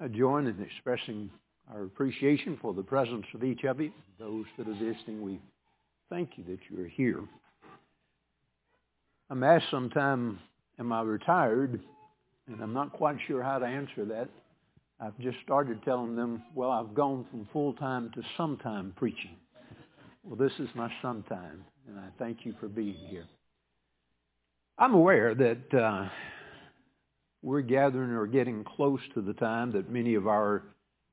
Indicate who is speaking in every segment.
Speaker 1: I join in expressing our appreciation for the presence of each of you. Those that are visiting, we thank you that you're here. I'm asked sometime, am I retired? And I'm not quite sure how to answer that. I've just started telling them, well, I've gone from full-time to sometime preaching. Well, this is my sometime, and I thank you for being here. I'm aware that uh, we're gathering or getting close to the time that many of our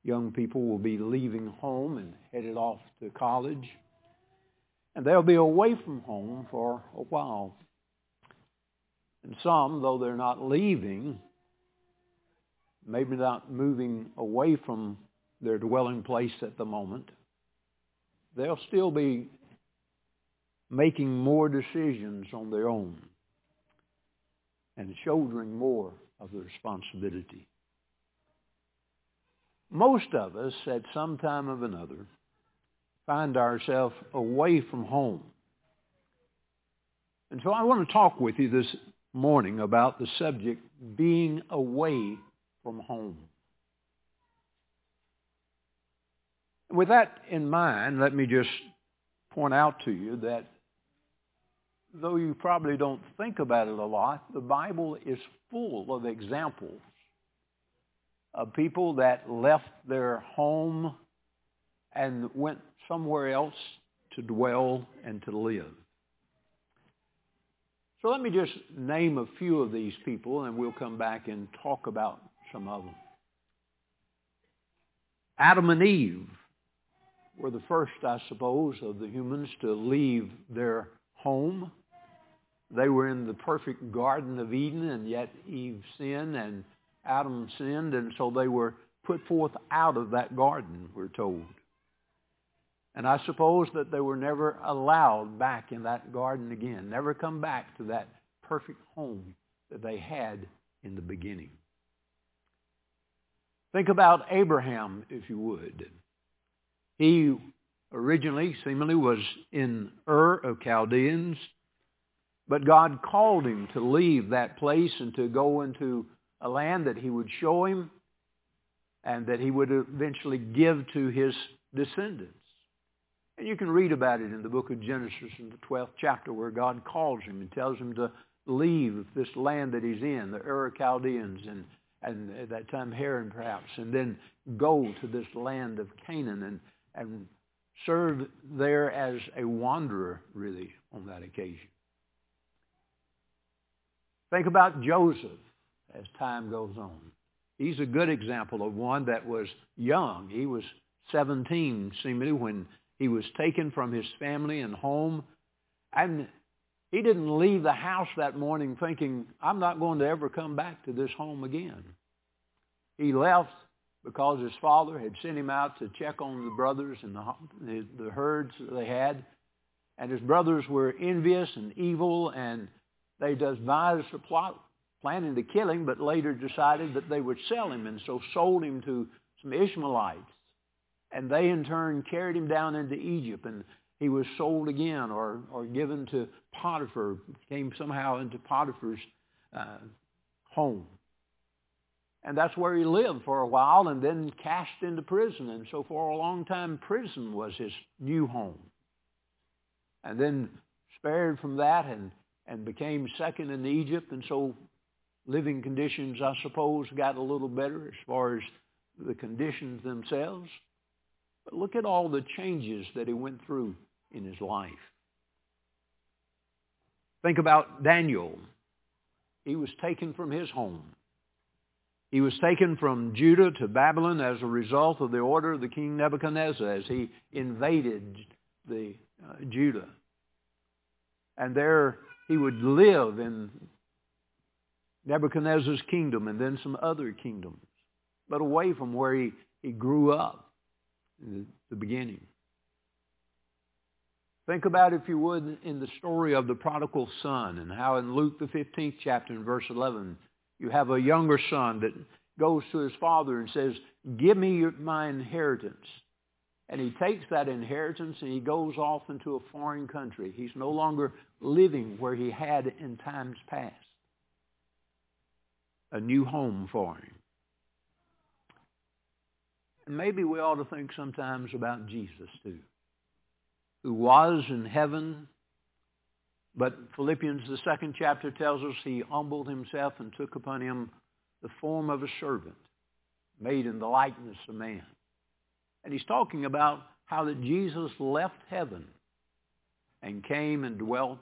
Speaker 1: young people will be leaving home and headed off to college. And they'll be away from home for a while. And some, though they're not leaving, maybe not moving away from their dwelling place at the moment, they'll still be making more decisions on their own and shouldering more of the responsibility. Most of us, at some time of another, find ourselves away from home. And so I want to talk with you this morning about the subject being away from home. With that in mind, let me just point out to you that though you probably don't think about it a lot, the Bible is full of examples of people that left their home and went somewhere else to dwell and to live. So let me just name a few of these people and we'll come back and talk about some of them. Adam and Eve were the first, I suppose, of the humans to leave their home they were in the perfect Garden of Eden, and yet Eve sinned and Adam sinned, and so they were put forth out of that garden, we're told. And I suppose that they were never allowed back in that garden again, never come back to that perfect home that they had in the beginning. Think about Abraham, if you would. He originally, seemingly, was in Ur of Chaldeans, but God called him to leave that place and to go into a land that he would show him and that he would eventually give to his descendants. And you can read about it in the book of Genesis in the 12th chapter where God calls him and tells him to leave this land that he's in, the Ur Chaldeans and, and at that time Haran perhaps, and then go to this land of Canaan and, and serve there as a wanderer really on that occasion. Think about Joseph as time goes on. He's a good example of one that was young. He was 17, seemingly, when he was taken from his family and home. And he didn't leave the house that morning thinking, I'm not going to ever come back to this home again. He left because his father had sent him out to check on the brothers and the, the herds they had. And his brothers were envious and evil and they devised a plot planning to kill him, but later decided that they would sell him, and so sold him to some Ishmaelites. And they in turn carried him down into Egypt, and he was sold again or, or given to Potiphar, came somehow into Potiphar's uh, home. And that's where he lived for a while and then cast into prison. And so for a long time, prison was his new home. And then spared from that and and became second in Egypt, and so living conditions, I suppose, got a little better as far as the conditions themselves. But look at all the changes that he went through in his life. Think about Daniel. He was taken from his home. He was taken from Judah to Babylon as a result of the order of the king Nebuchadnezzar as he invaded the uh, Judah. And there he would live in Nebuchadnezzar's kingdom and then some other kingdoms, but away from where he, he grew up in the beginning. Think about, if you would, in the story of the prodigal son and how in Luke the 15th chapter in verse 11, you have a younger son that goes to his father and says, give me your, my inheritance. And he takes that inheritance and he goes off into a foreign country. He's no longer living where he had in times past. A new home for him. And maybe we ought to think sometimes about Jesus too, who was in heaven, but Philippians, the second chapter tells us he humbled himself and took upon him the form of a servant, made in the likeness of man. And he's talking about how that Jesus left heaven and came and dwelt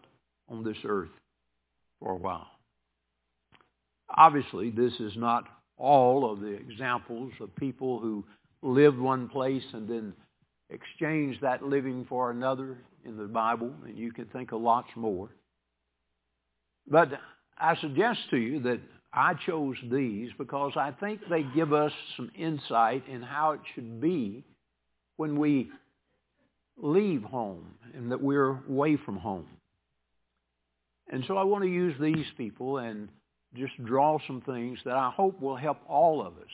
Speaker 1: on this earth for a while. Obviously, this is not all of the examples of people who lived one place and then exchanged that living for another in the Bible, and you can think of lots more. But I suggest to you that I chose these because I think they give us some insight in how it should be when we leave home and that we're away from home. And so I want to use these people and just draw some things that I hope will help all of us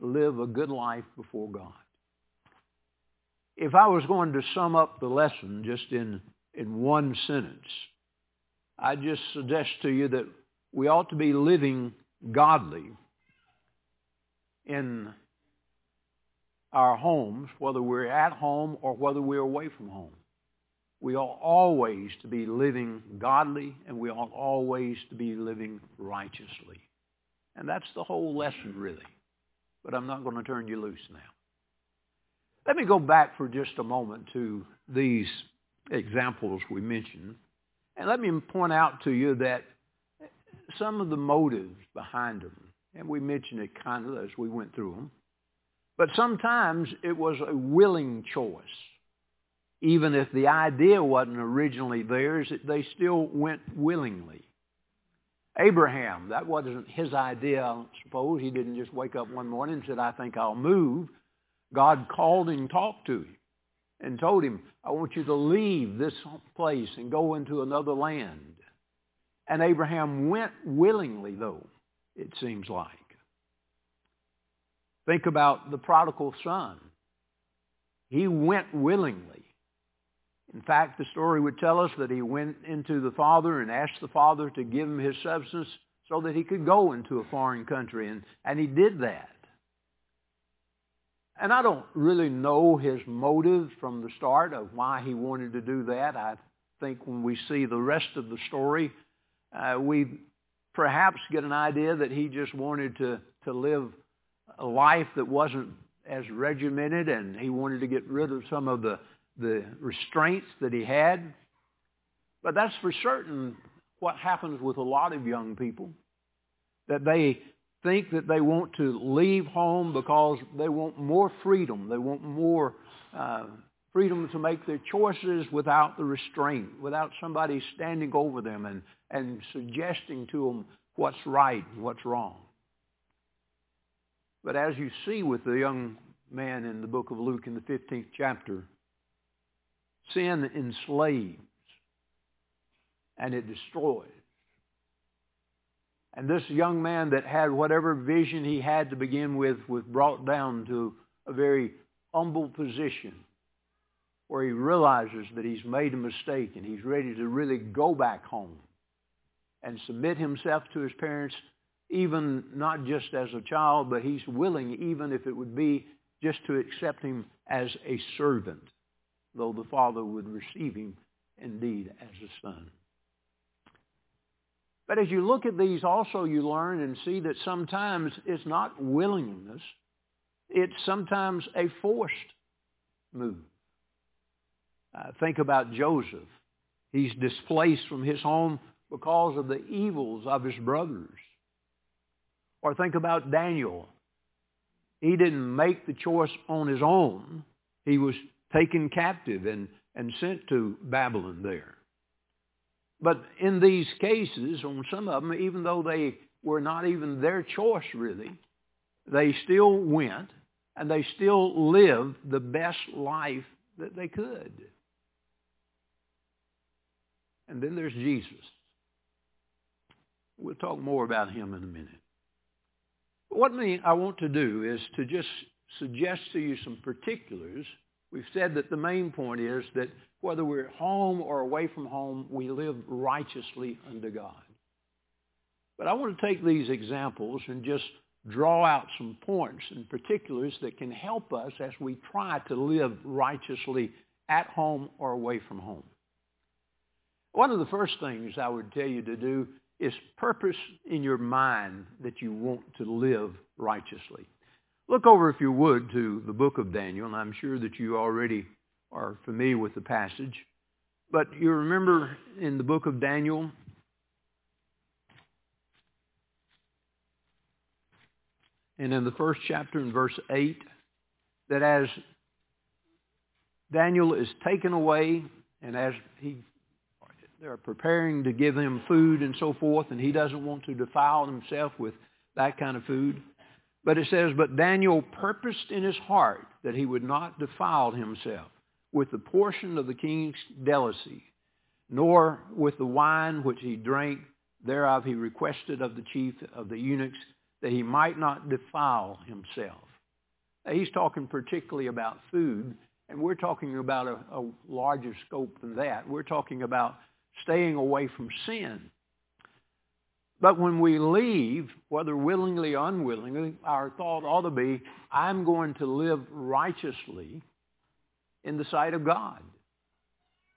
Speaker 1: live a good life before God. If I was going to sum up the lesson just in, in one sentence, I just suggest to you that we ought to be living godly in our homes, whether we're at home or whether we're away from home. We ought always to be living godly and we ought always to be living righteously. And that's the whole lesson really. But I'm not going to turn you loose now. Let me go back for just a moment to these examples we mentioned. And let me point out to you that some of the motives behind them, and we mentioned it kind of as we went through them, but sometimes it was a willing choice. Even if the idea wasn't originally theirs, they still went willingly. Abraham, that wasn't his idea, I suppose. He didn't just wake up one morning and said, I think I'll move. God called him and talked to him and told him, I want you to leave this place and go into another land. And Abraham went willingly, though, it seems like. Think about the prodigal son. He went willingly. In fact, the story would tell us that he went into the father and asked the father to give him his substance so that he could go into a foreign country, and, and he did that. And I don't really know his motive from the start of why he wanted to do that. I think when we see the rest of the story, uh, we perhaps get an idea that he just wanted to, to live a life that wasn't as regimented and he wanted to get rid of some of the, the restraints that he had. But that's for certain what happens with a lot of young people, that they think that they want to leave home because they want more freedom. They want more uh, freedom to make their choices without the restraint, without somebody standing over them and, and suggesting to them what's right and what's wrong. But as you see with the young man in the book of Luke in the 15th chapter, sin enslaves and it destroys. And this young man that had whatever vision he had to begin with was brought down to a very humble position where he realizes that he's made a mistake and he's ready to really go back home and submit himself to his parents even not just as a child, but he's willing, even if it would be just to accept him as a servant, though the father would receive him indeed as a son. But as you look at these also, you learn and see that sometimes it's not willingness. It's sometimes a forced move. Uh, think about Joseph. He's displaced from his home because of the evils of his brothers. Or think about Daniel. He didn't make the choice on his own. He was taken captive and, and sent to Babylon there. But in these cases, on some of them, even though they were not even their choice really, they still went and they still lived the best life that they could. And then there's Jesus. We'll talk more about him in a minute. What I want to do is to just suggest to you some particulars. We've said that the main point is that whether we're at home or away from home, we live righteously under God. But I want to take these examples and just draw out some points and particulars that can help us as we try to live righteously at home or away from home. One of the first things I would tell you to do is purpose in your mind that you want to live righteously. Look over, if you would, to the book of Daniel, and I'm sure that you already are familiar with the passage. But you remember in the book of Daniel, and in the first chapter in verse 8, that as Daniel is taken away and as he they're preparing to give him food and so forth, and he doesn't want to defile himself with that kind of food. But it says, But Daniel purposed in his heart that he would not defile himself with the portion of the king's delicacy, nor with the wine which he drank. Thereof he requested of the chief of the eunuchs that he might not defile himself. Now, he's talking particularly about food, and we're talking about a, a larger scope than that. We're talking about staying away from sin. But when we leave, whether willingly or unwillingly, our thought ought to be, I'm going to live righteously in the sight of God.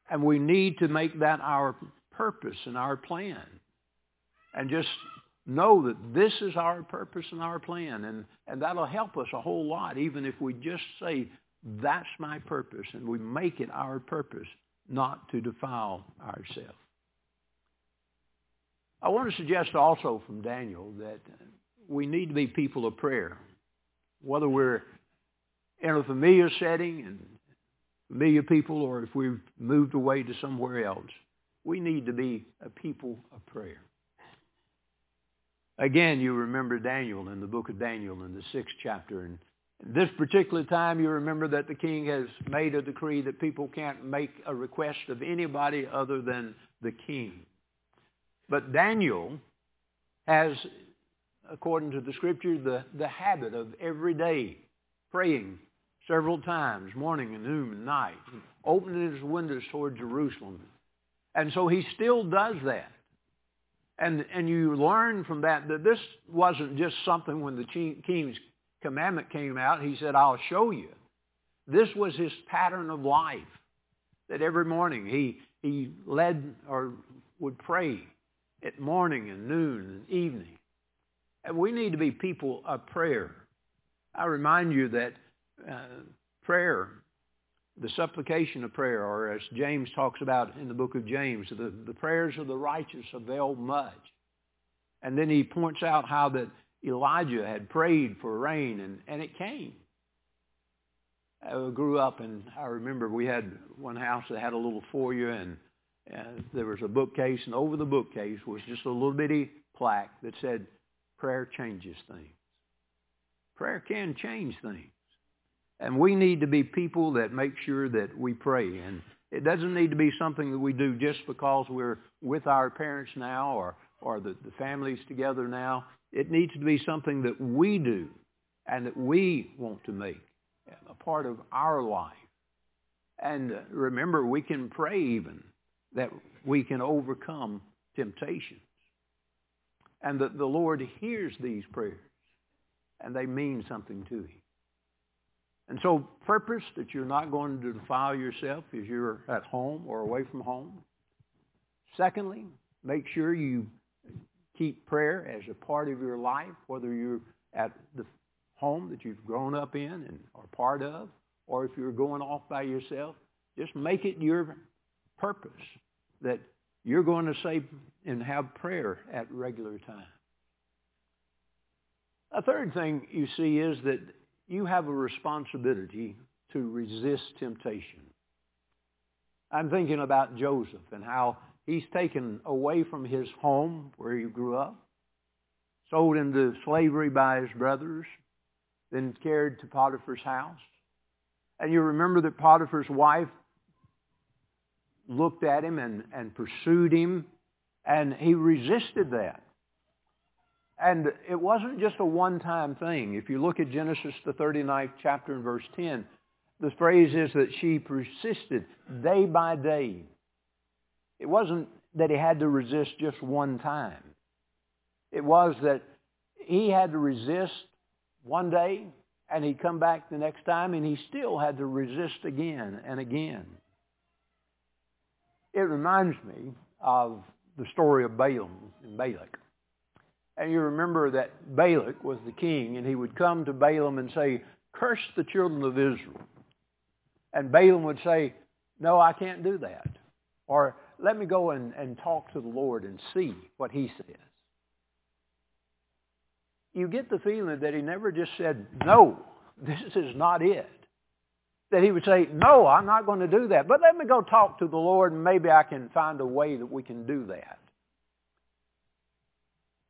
Speaker 1: And we need to make that our purpose and our plan. And just know that this is our purpose and our plan. And, and that'll help us a whole lot, even if we just say, that's my purpose, and we make it our purpose not to defile ourselves. I want to suggest also from Daniel that we need to be people of prayer. Whether we're in a familiar setting and familiar people or if we've moved away to somewhere else, we need to be a people of prayer. Again, you remember Daniel in the book of Daniel in the sixth chapter. And this particular time, you remember that the king has made a decree that people can't make a request of anybody other than the king. But Daniel has, according to the scripture, the, the habit of every day praying several times, morning and noon and night, opening his windows toward Jerusalem. And so he still does that. And, and you learn from that that this wasn't just something when the king's commandment came out, he said, I'll show you. This was his pattern of life, that every morning he, he led or would pray at morning and noon and evening. And we need to be people of prayer. I remind you that uh, prayer, the supplication of prayer, or as James talks about in the book of James, the, the prayers of the righteous avail much. And then he points out how that Elijah had prayed for rain, and, and it came. I grew up, and I remember we had one house that had a little foyer, and, and there was a bookcase, and over the bookcase was just a little bitty plaque that said, prayer changes things. Prayer can change things. And we need to be people that make sure that we pray. And it doesn't need to be something that we do just because we're with our parents now or, or the, the families together now. It needs to be something that we do and that we want to make a part of our life. And remember, we can pray even that we can overcome temptations. And that the Lord hears these prayers and they mean something to Him. And so purpose that you're not going to defile yourself as you're at home or away from home. Secondly, make sure you keep prayer as a part of your life, whether you're at the home that you've grown up in and are part of, or if you're going off by yourself, just make it your purpose that you're going to say and have prayer at regular times. A third thing you see is that you have a responsibility to resist temptation. I'm thinking about Joseph and how he's taken away from his home where he grew up, sold into slavery by his brothers, then carried to Potiphar's house. And you remember that Potiphar's wife looked at him and, and pursued him, and he resisted that. And it wasn't just a one-time thing. If you look at Genesis, the 39th chapter and verse 10, the phrase is that she persisted day by day. It wasn't that he had to resist just one time. It was that he had to resist one day, and he'd come back the next time, and he still had to resist again and again. It reminds me of the story of Balaam and Balak. And you remember that Balak was the king, and he would come to Balaam and say, curse the children of Israel. And Balaam would say, no, I can't do that. Or let me go and, and talk to the Lord and see what he says. You get the feeling that he never just said, no, this is not it. That he would say, no, I'm not going to do that. But let me go talk to the Lord and maybe I can find a way that we can do that.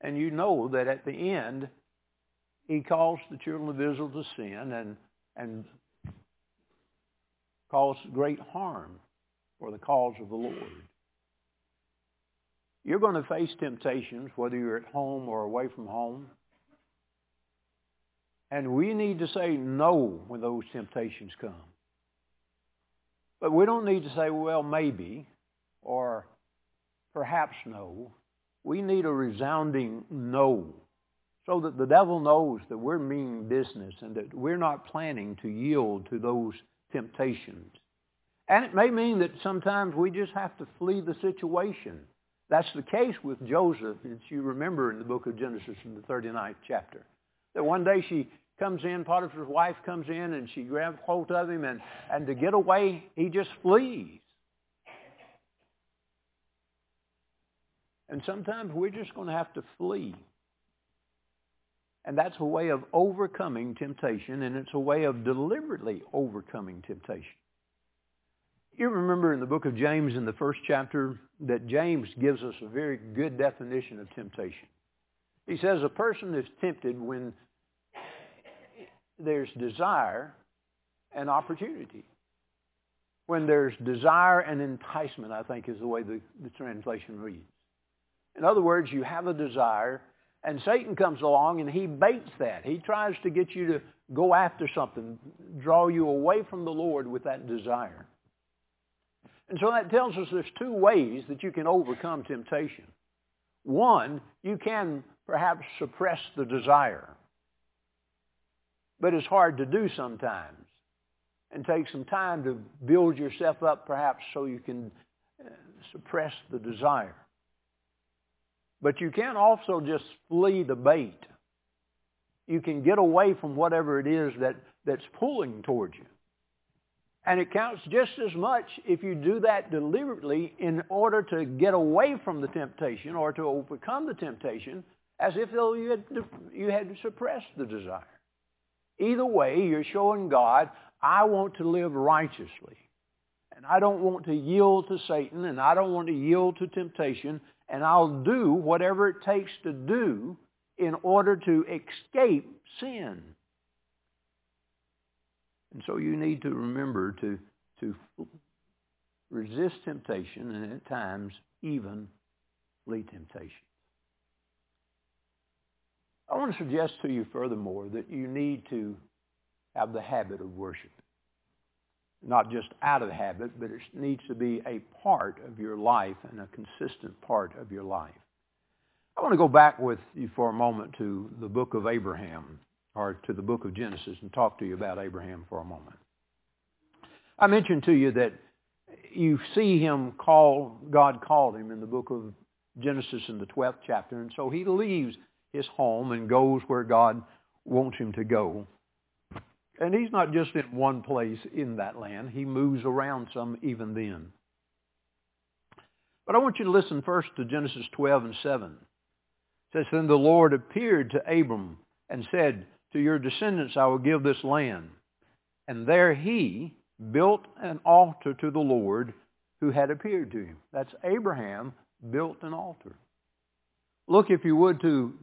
Speaker 1: And you know that at the end, he caused the children of Israel to sin and, and caused great harm for the cause of the Lord. You're going to face temptations, whether you're at home or away from home. And we need to say no when those temptations come. But we don't need to say, well, maybe, or perhaps no. We need a resounding no so that the devil knows that we're meaning business and that we're not planning to yield to those temptations. And it may mean that sometimes we just have to flee the situation. That's the case with Joseph, as you remember in the book of Genesis in the 39th chapter. That one day she comes in, Potiphar's wife comes in, and she grabs hold of him, and, and to get away, he just flees. And sometimes we're just going to have to flee. And that's a way of overcoming temptation, and it's a way of deliberately overcoming temptation. You remember in the book of James in the first chapter that James gives us a very good definition of temptation. He says a person is tempted when there's desire and opportunity. When there's desire and enticement, I think is the way the, the translation reads. In other words, you have a desire and Satan comes along and he baits that. He tries to get you to go after something, draw you away from the Lord with that desire. And so that tells us there's two ways that you can overcome temptation. One, you can perhaps suppress the desire. But it's hard to do sometimes. And take some time to build yourself up perhaps so you can uh, suppress the desire. But you can also just flee the bait. You can get away from whatever it is that, that's pulling towards you. And it counts just as much if you do that deliberately in order to get away from the temptation or to overcome the temptation as if though you had, you had to suppress the desire. Either way, you're showing God, I want to live righteously. And I don't want to yield to Satan and I don't want to yield to temptation and I'll do whatever it takes to do in order to escape sin. And so you need to remember to, to resist temptation and at times even lead temptation. I want to suggest to you furthermore that you need to have the habit of worship not just out of habit, but it needs to be a part of your life and a consistent part of your life. I want to go back with you for a moment to the book of Abraham, or to the book of Genesis, and talk to you about Abraham for a moment. I mentioned to you that you see him call, God called him in the book of Genesis in the 12th chapter, and so he leaves his home and goes where God wants him to go. And he's not just in one place in that land. He moves around some even then. But I want you to listen first to Genesis 12 and 7. It says, Then the Lord appeared to Abram and said, To your descendants I will give this land. And there he built an altar to the Lord who had appeared to him. That's Abraham built an altar. Look, if you would, to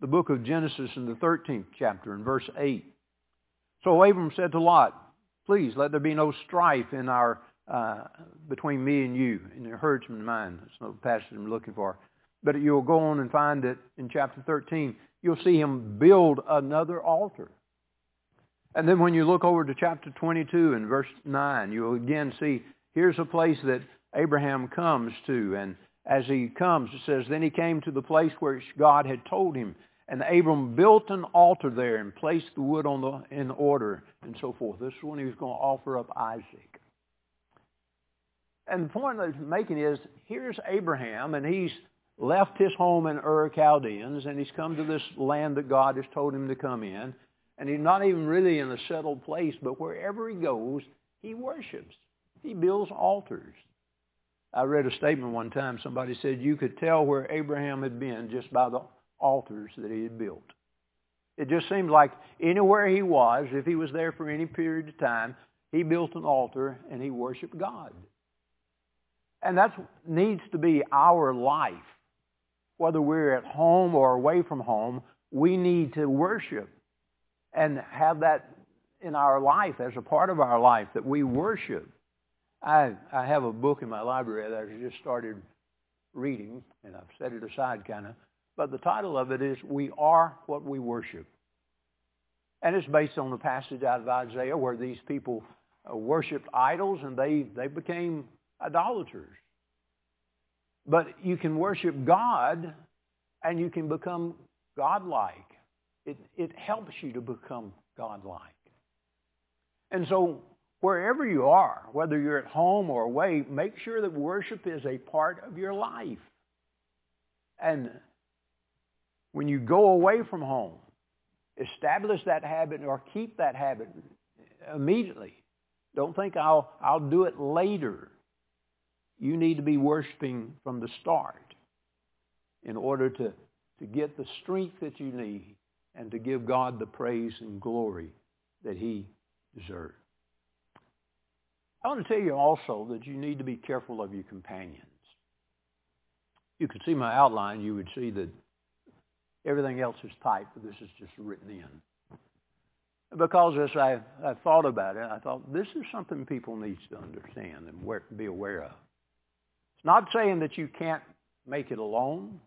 Speaker 1: the book of Genesis in the 13th chapter in verse 8. So Abram said to Lot, Please let there be no strife in our uh, between me and you, in your herdsman mind. That's no passage I'm looking for. But you'll go on and find it in chapter 13, you'll see him build another altar. And then when you look over to chapter 22 and verse 9, you'll again see here's a place that Abraham comes to. And as he comes, it says, Then he came to the place where God had told him. And Abram built an altar there and placed the wood on the, in order and so forth. This is when he was going to offer up Isaac. And the point I'm making is, here's Abraham, and he's left his home in Ur Chaldeans, and he's come to this land that God has told him to come in. And he's not even really in a settled place, but wherever he goes, he worships. He builds altars. I read a statement one time. Somebody said you could tell where Abraham had been just by the altars that he had built. It just seemed like anywhere he was, if he was there for any period of time, he built an altar and he worshiped God. And that needs to be our life. Whether we're at home or away from home, we need to worship and have that in our life as a part of our life that we worship. I, I have a book in my library that I just started reading, and I've set it aside kind of. But the title of it is We Are What We Worship. And it's based on the passage out of Isaiah where these people uh, worshipped idols and they, they became idolaters. But you can worship God and you can become godlike. It, it helps you to become godlike. And so wherever you are, whether you're at home or away, make sure that worship is a part of your life. And when you go away from home, establish that habit or keep that habit immediately. Don't think I'll, I'll do it later. You need to be worshiping from the start in order to, to get the strength that you need and to give God the praise and glory that he deserves. I want to tell you also that you need to be careful of your companions. You could see my outline. You would see that everything else is typed, but this is just written in. Because as I, I thought about it, I thought this is something people need to understand and be aware of. It's not saying that you can't make it alone.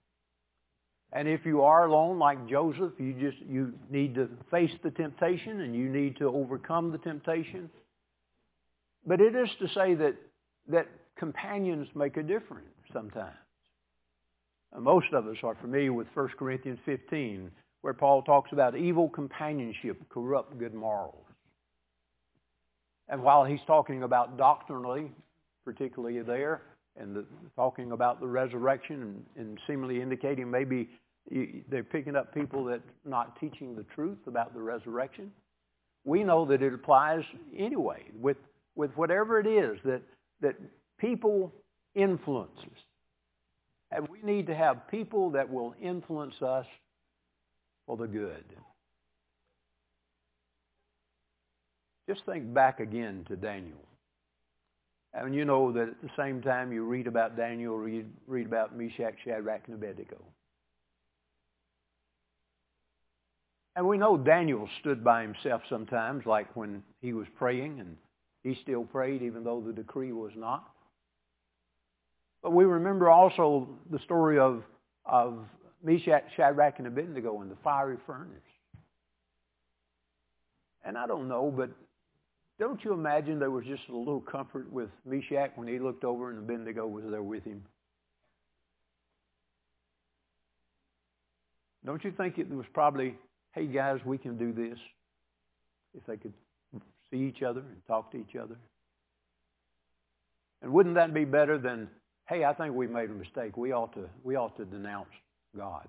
Speaker 1: And if you are alone, like Joseph, you just you need to face the temptation and you need to overcome the temptation. But it is to say that, that companions make a difference sometimes. Most of us are familiar with 1 Corinthians 15, where Paul talks about evil companionship corrupt good morals. And while he's talking about doctrinally, particularly there, and the, talking about the resurrection and, and seemingly indicating maybe they're picking up people that not teaching the truth about the resurrection, we know that it applies anyway with with whatever it is that, that people influence us. And we need to have people that will influence us for the good. Just think back again to Daniel. And you know that at the same time you read about Daniel, read, read about Meshach, Shadrach, and Abednego. And we know Daniel stood by himself sometimes, like when he was praying and he still prayed even though the decree was not. But we remember also the story of, of Meshach, Shadrach, and Abednego in the fiery furnace. And I don't know, but don't you imagine there was just a little comfort with Meshach when he looked over and Abednego was there with him? Don't you think it was probably, hey guys, we can do this? If they could see each other and talk to each other? And wouldn't that be better than, hey, I think we made a mistake. We ought to, we ought to denounce God.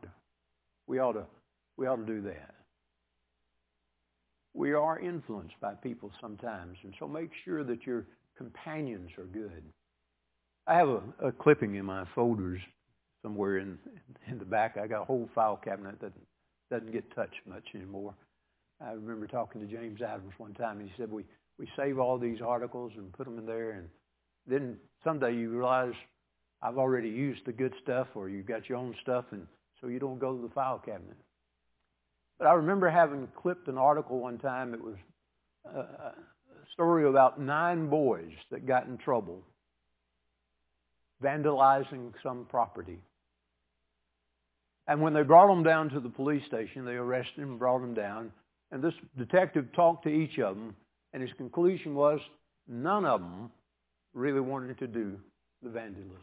Speaker 1: We ought to, we ought to do that. We are influenced by people sometimes, and so make sure that your companions are good. I have a, a clipping in my folders somewhere in in the back. I got a whole file cabinet that doesn't get touched much anymore. I remember talking to James Adams one time, and he said, we, we save all these articles and put them in there, and then someday you realize I've already used the good stuff, or you've got your own stuff, and so you don't go to the file cabinet. But I remember having clipped an article one time. It was uh, a story about nine boys that got in trouble vandalizing some property. And when they brought them down to the police station, they arrested them, and brought them down, and this detective talked to each of them, and his conclusion was none of them really wanted to do the vandalism.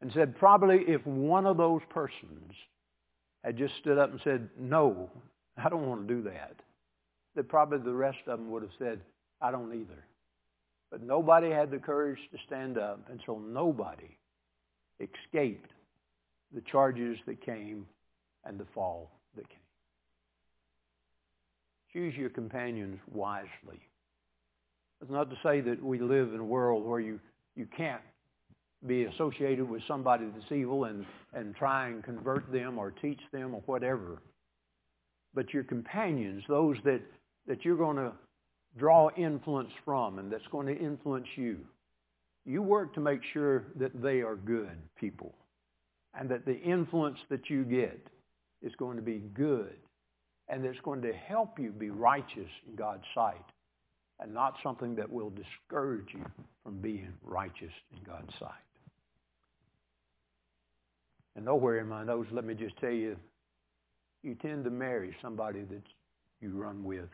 Speaker 1: And said probably if one of those persons had just stood up and said, no, I don't want to do that, that probably the rest of them would have said, I don't either. But nobody had the courage to stand up, and so nobody escaped the charges that came and the fall that came. Choose your companions wisely. It's not to say that we live in a world where you, you can't be associated with somebody that's evil and, and try and convert them or teach them or whatever. But your companions, those that, that you're going to draw influence from and that's going to influence you, you work to make sure that they are good people and that the influence that you get is going to be good and that's going to help you be righteous in God's sight and not something that will discourage you from being righteous in God's sight. And nowhere in my notes, let me just tell you, you tend to marry somebody that you run with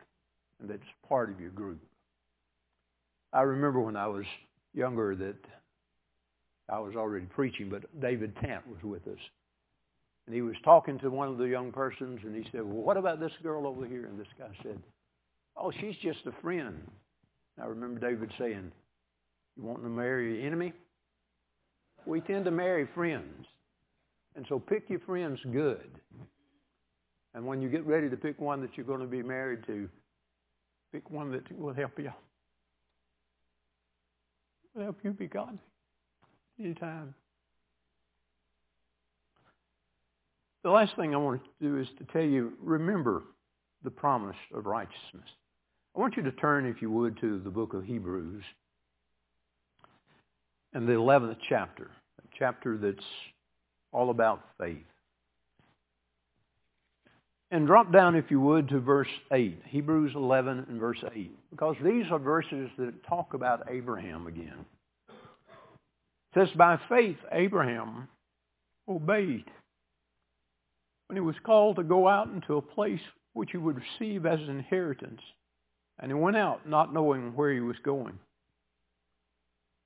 Speaker 1: and that's part of your group. I remember when I was younger that I was already preaching, but David Tant was with us. And he was talking to one of the young persons, and he said, well, what about this girl over here? And this guy said, oh, she's just a friend. I remember David saying, you want to marry your enemy? We tend to marry friends. And so pick your friends good. And when you get ready to pick one that you're going to be married to, pick one that will help you. Will help you be godly anytime. The last thing I want to do is to tell you, remember the promise of righteousness. I want you to turn, if you would, to the book of Hebrews and the 11th chapter, a chapter that's all about faith. And drop down, if you would, to verse 8, Hebrews 11 and verse 8, because these are verses that talk about Abraham again. It says, by faith Abraham obeyed when he was called to go out into a place which he would receive as an inheritance. And he went out not knowing where he was going.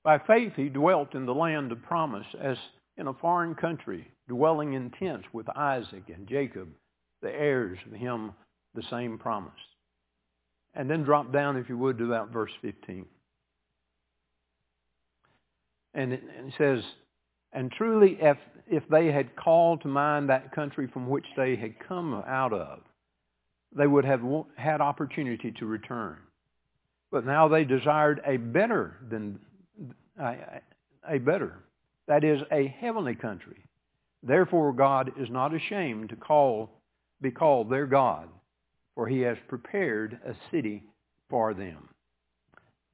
Speaker 1: By faith he dwelt in the land of promise as in a foreign country, dwelling in tents with Isaac and Jacob, the heirs of him the same promise. And then drop down, if you would, to about verse 15. And it, and it says, And truly if, if they had called to mind that country from which they had come out of, they would have had opportunity to return. But now they desired a better than a better, that is a heavenly country. Therefore God is not ashamed to call be called their God, for he has prepared a city for them.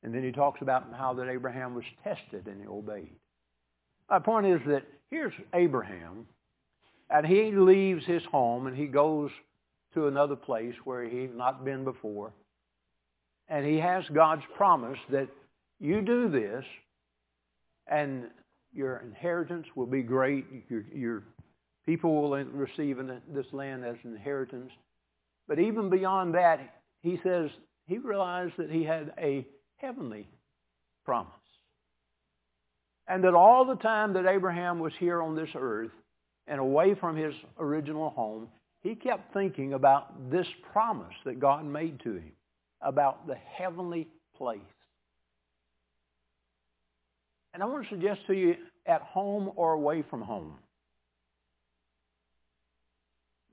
Speaker 1: And then he talks about how that Abraham was tested and he obeyed. My point is that here's Abraham, and he leaves his home and he goes to another place where he's not been before. And he has God's promise that you do this and your inheritance will be great. Your, your people will receive this land as an inheritance. But even beyond that, he says he realized that he had a heavenly promise. And that all the time that Abraham was here on this earth and away from his original home, he kept thinking about this promise that God made to him about the heavenly place. And I want to suggest to you at home or away from home,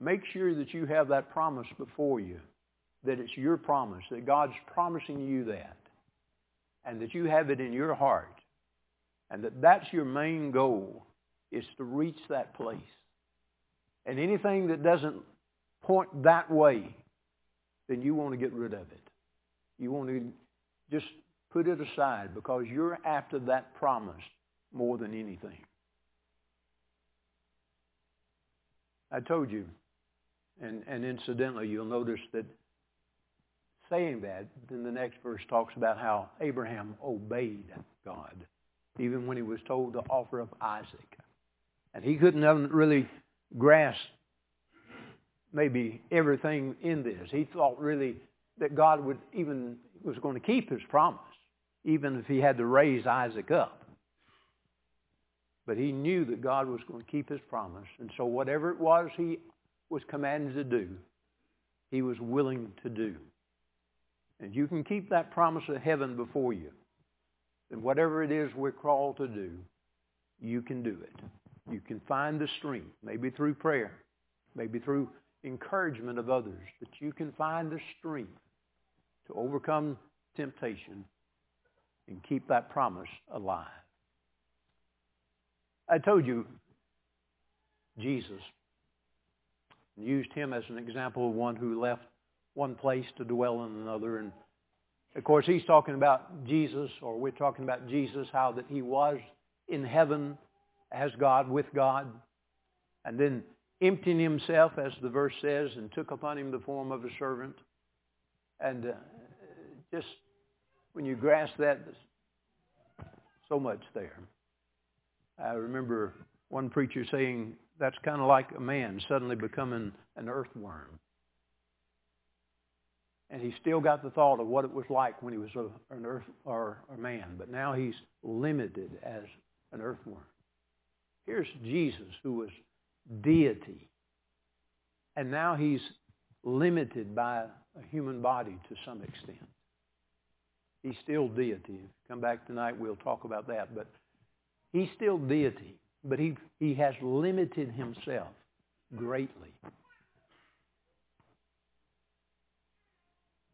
Speaker 1: make sure that you have that promise before you, that it's your promise, that God's promising you that, and that you have it in your heart, and that that's your main goal, is to reach that place. And anything that doesn't point that way, then you want to get rid of it. You want to just put it aside because you're after that promise more than anything. I told you, and, and incidentally, you'll notice that saying that, then the next verse talks about how Abraham obeyed God, even when he was told to offer up Isaac. And he couldn't really grasp maybe everything in this. He thought really that God would even was going to keep his promise, even if he had to raise Isaac up. But he knew that God was going to keep his promise. And so whatever it was he was commanded to do, he was willing to do. And you can keep that promise of heaven before you. And whatever it is we're called to do, you can do it. You can find the strength, maybe through prayer, maybe through encouragement of others, that you can find the strength to overcome temptation and keep that promise alive. I told you Jesus used him as an example of one who left one place to dwell in another. And of course, he's talking about Jesus, or we're talking about Jesus, how that he was in heaven as God, with God, and then emptying himself, as the verse says, and took upon him the form of a servant. And uh, just when you grasp that, so much there. I remember one preacher saying that's kind of like a man suddenly becoming an earthworm. And he still got the thought of what it was like when he was a, an earth or a man, but now he's limited as an earthworm. Here's Jesus, who was deity, and now he's limited by a human body to some extent. He's still deity. Come back tonight, we'll talk about that. But he's still deity, but he, he has limited himself greatly.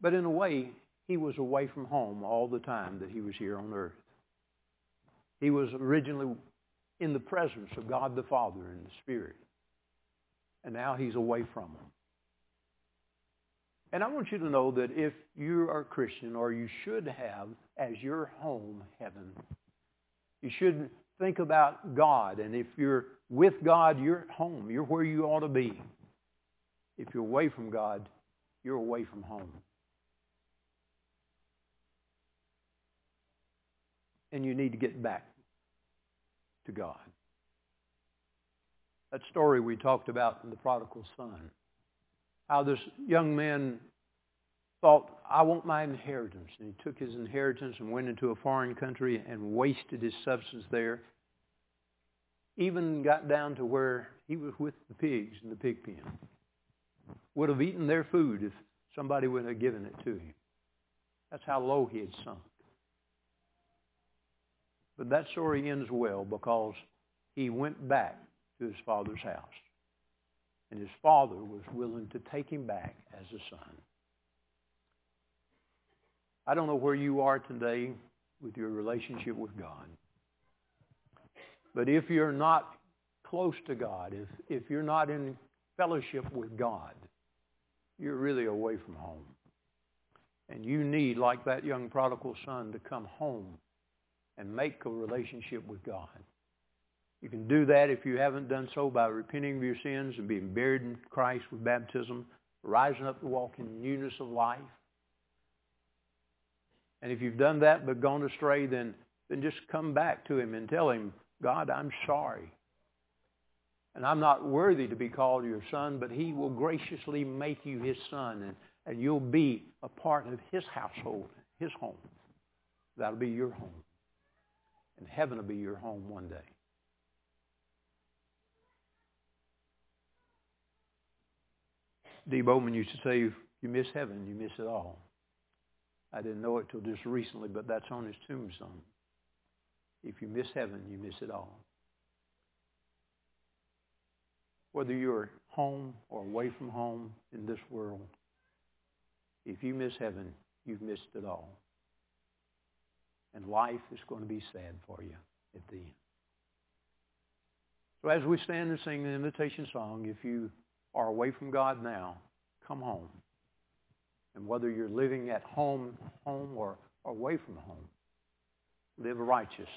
Speaker 1: But in a way, he was away from home all the time that he was here on earth. He was originally in the presence of God the Father and the Spirit. And now he's away from them. And I want you to know that if you are a Christian, or you should have as your home heaven, you should think about God. And if you're with God, you're at home. You're where you ought to be. If you're away from God, you're away from home. And you need to get back to God. That story we talked about in the prodigal son how this young man thought, I want my inheritance. And he took his inheritance and went into a foreign country and wasted his substance there. Even got down to where he was with the pigs in the pig pen. Would have eaten their food if somebody would have given it to him. That's how low he had sunk. But that story ends well because he went back to his father's house. And his father was willing to take him back as a son. I don't know where you are today with your relationship with God. But if you're not close to God, if, if you're not in fellowship with God, you're really away from home. And you need, like that young prodigal son, to come home and make a relationship with God. You can do that if you haven't done so by repenting of your sins and being buried in Christ with baptism, rising up to walk in newness of life. And if you've done that but gone astray, then, then just come back to him and tell him, God, I'm sorry. And I'm not worthy to be called your son, but he will graciously make you his son, and, and you'll be a part of his household, his home. That'll be your home. And heaven will be your home one day. D. Bowman used to say, you miss heaven, you miss it all. I didn't know it till just recently, but that's on his tombstone. If you miss heaven, you miss it all. Whether you're home or away from home in this world, if you miss heaven, you've missed it all. And life is going to be sad for you at the end. So as we stand and sing the invitation song, if you are away from God now, come home. And whether you're living at home, home or, away from home, live righteous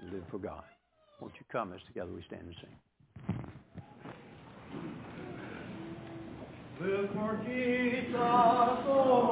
Speaker 1: and live for God. Won't you come as together we stand and sing? Live for Jesus, oh